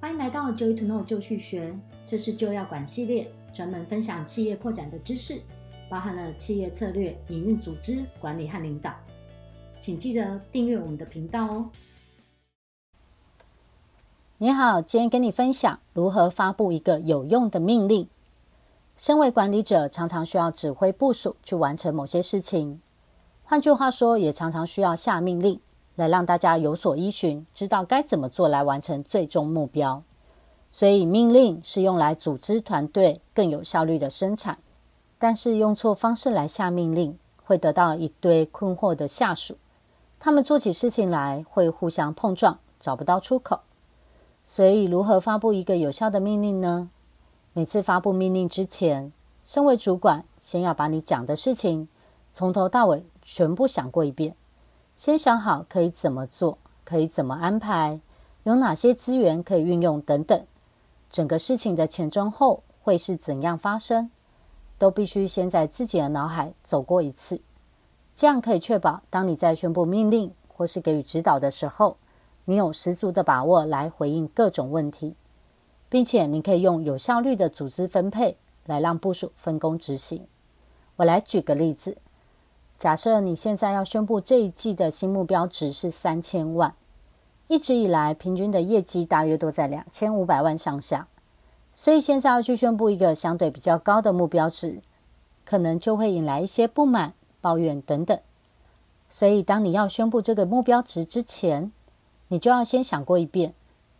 欢迎来到 Joy to Know 就去学，这是就要管系列，专门分享企业扩展的知识，包含了企业策略、营运、组织管理和领导。请记得订阅我们的频道哦。你好，今天跟你分享如何发布一个有用的命令。身为管理者，常常需要指挥部署去完成某些事情，换句话说，也常常需要下命令。来让大家有所依循，知道该怎么做来完成最终目标。所以，命令是用来组织团队更有效率的生产。但是，用错方式来下命令，会得到一堆困惑的下属。他们做起事情来会互相碰撞，找不到出口。所以，如何发布一个有效的命令呢？每次发布命令之前，身为主管，先要把你讲的事情从头到尾全部想过一遍。先想好可以怎么做，可以怎么安排，有哪些资源可以运用等等，整个事情的前中后会是怎样发生，都必须先在自己的脑海走过一次。这样可以确保，当你在宣布命令或是给予指导的时候，你有十足的把握来回应各种问题，并且你可以用有效率的组织分配来让部署分工执行。我来举个例子。假设你现在要宣布这一季的新目标值是三千万，一直以来平均的业绩大约都在两千五百万上下，所以现在要去宣布一个相对比较高的目标值，可能就会引来一些不满、抱怨等等。所以当你要宣布这个目标值之前，你就要先想过一遍，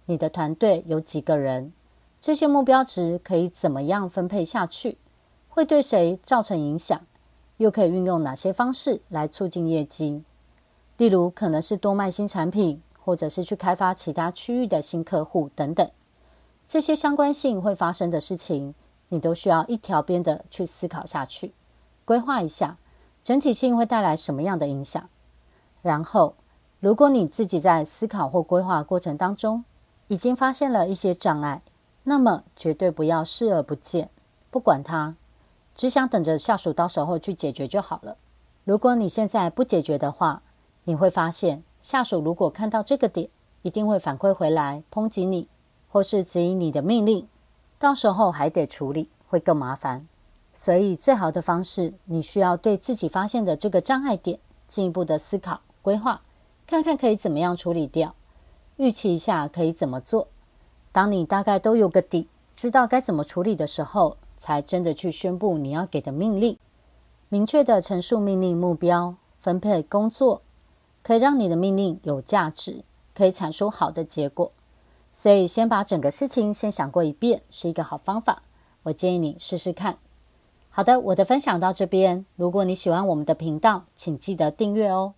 你的团队有几个人，这些目标值可以怎么样分配下去，会对谁造成影响。又可以运用哪些方式来促进业绩？例如，可能是多卖新产品，或者是去开发其他区域的新客户等等。这些相关性会发生的事情，你都需要一条边的去思考下去，规划一下整体性会带来什么样的影响。然后，如果你自己在思考或规划过程当中已经发现了一些障碍，那么绝对不要视而不见，不管它。只想等着下属到时候去解决就好了。如果你现在不解决的话，你会发现下属如果看到这个点，一定会反馈回来抨击你，或是质疑你的命令，到时候还得处理，会更麻烦。所以最好的方式，你需要对自己发现的这个障碍点进一步的思考规划，看看可以怎么样处理掉，预期一下可以怎么做。当你大概都有个底，知道该怎么处理的时候，才真的去宣布你要给的命令，明确的陈述命令目标，分配工作，可以让你的命令有价值，可以产出好的结果。所以，先把整个事情先想过一遍，是一个好方法。我建议你试试看。好的，我的分享到这边。如果你喜欢我们的频道，请记得订阅哦。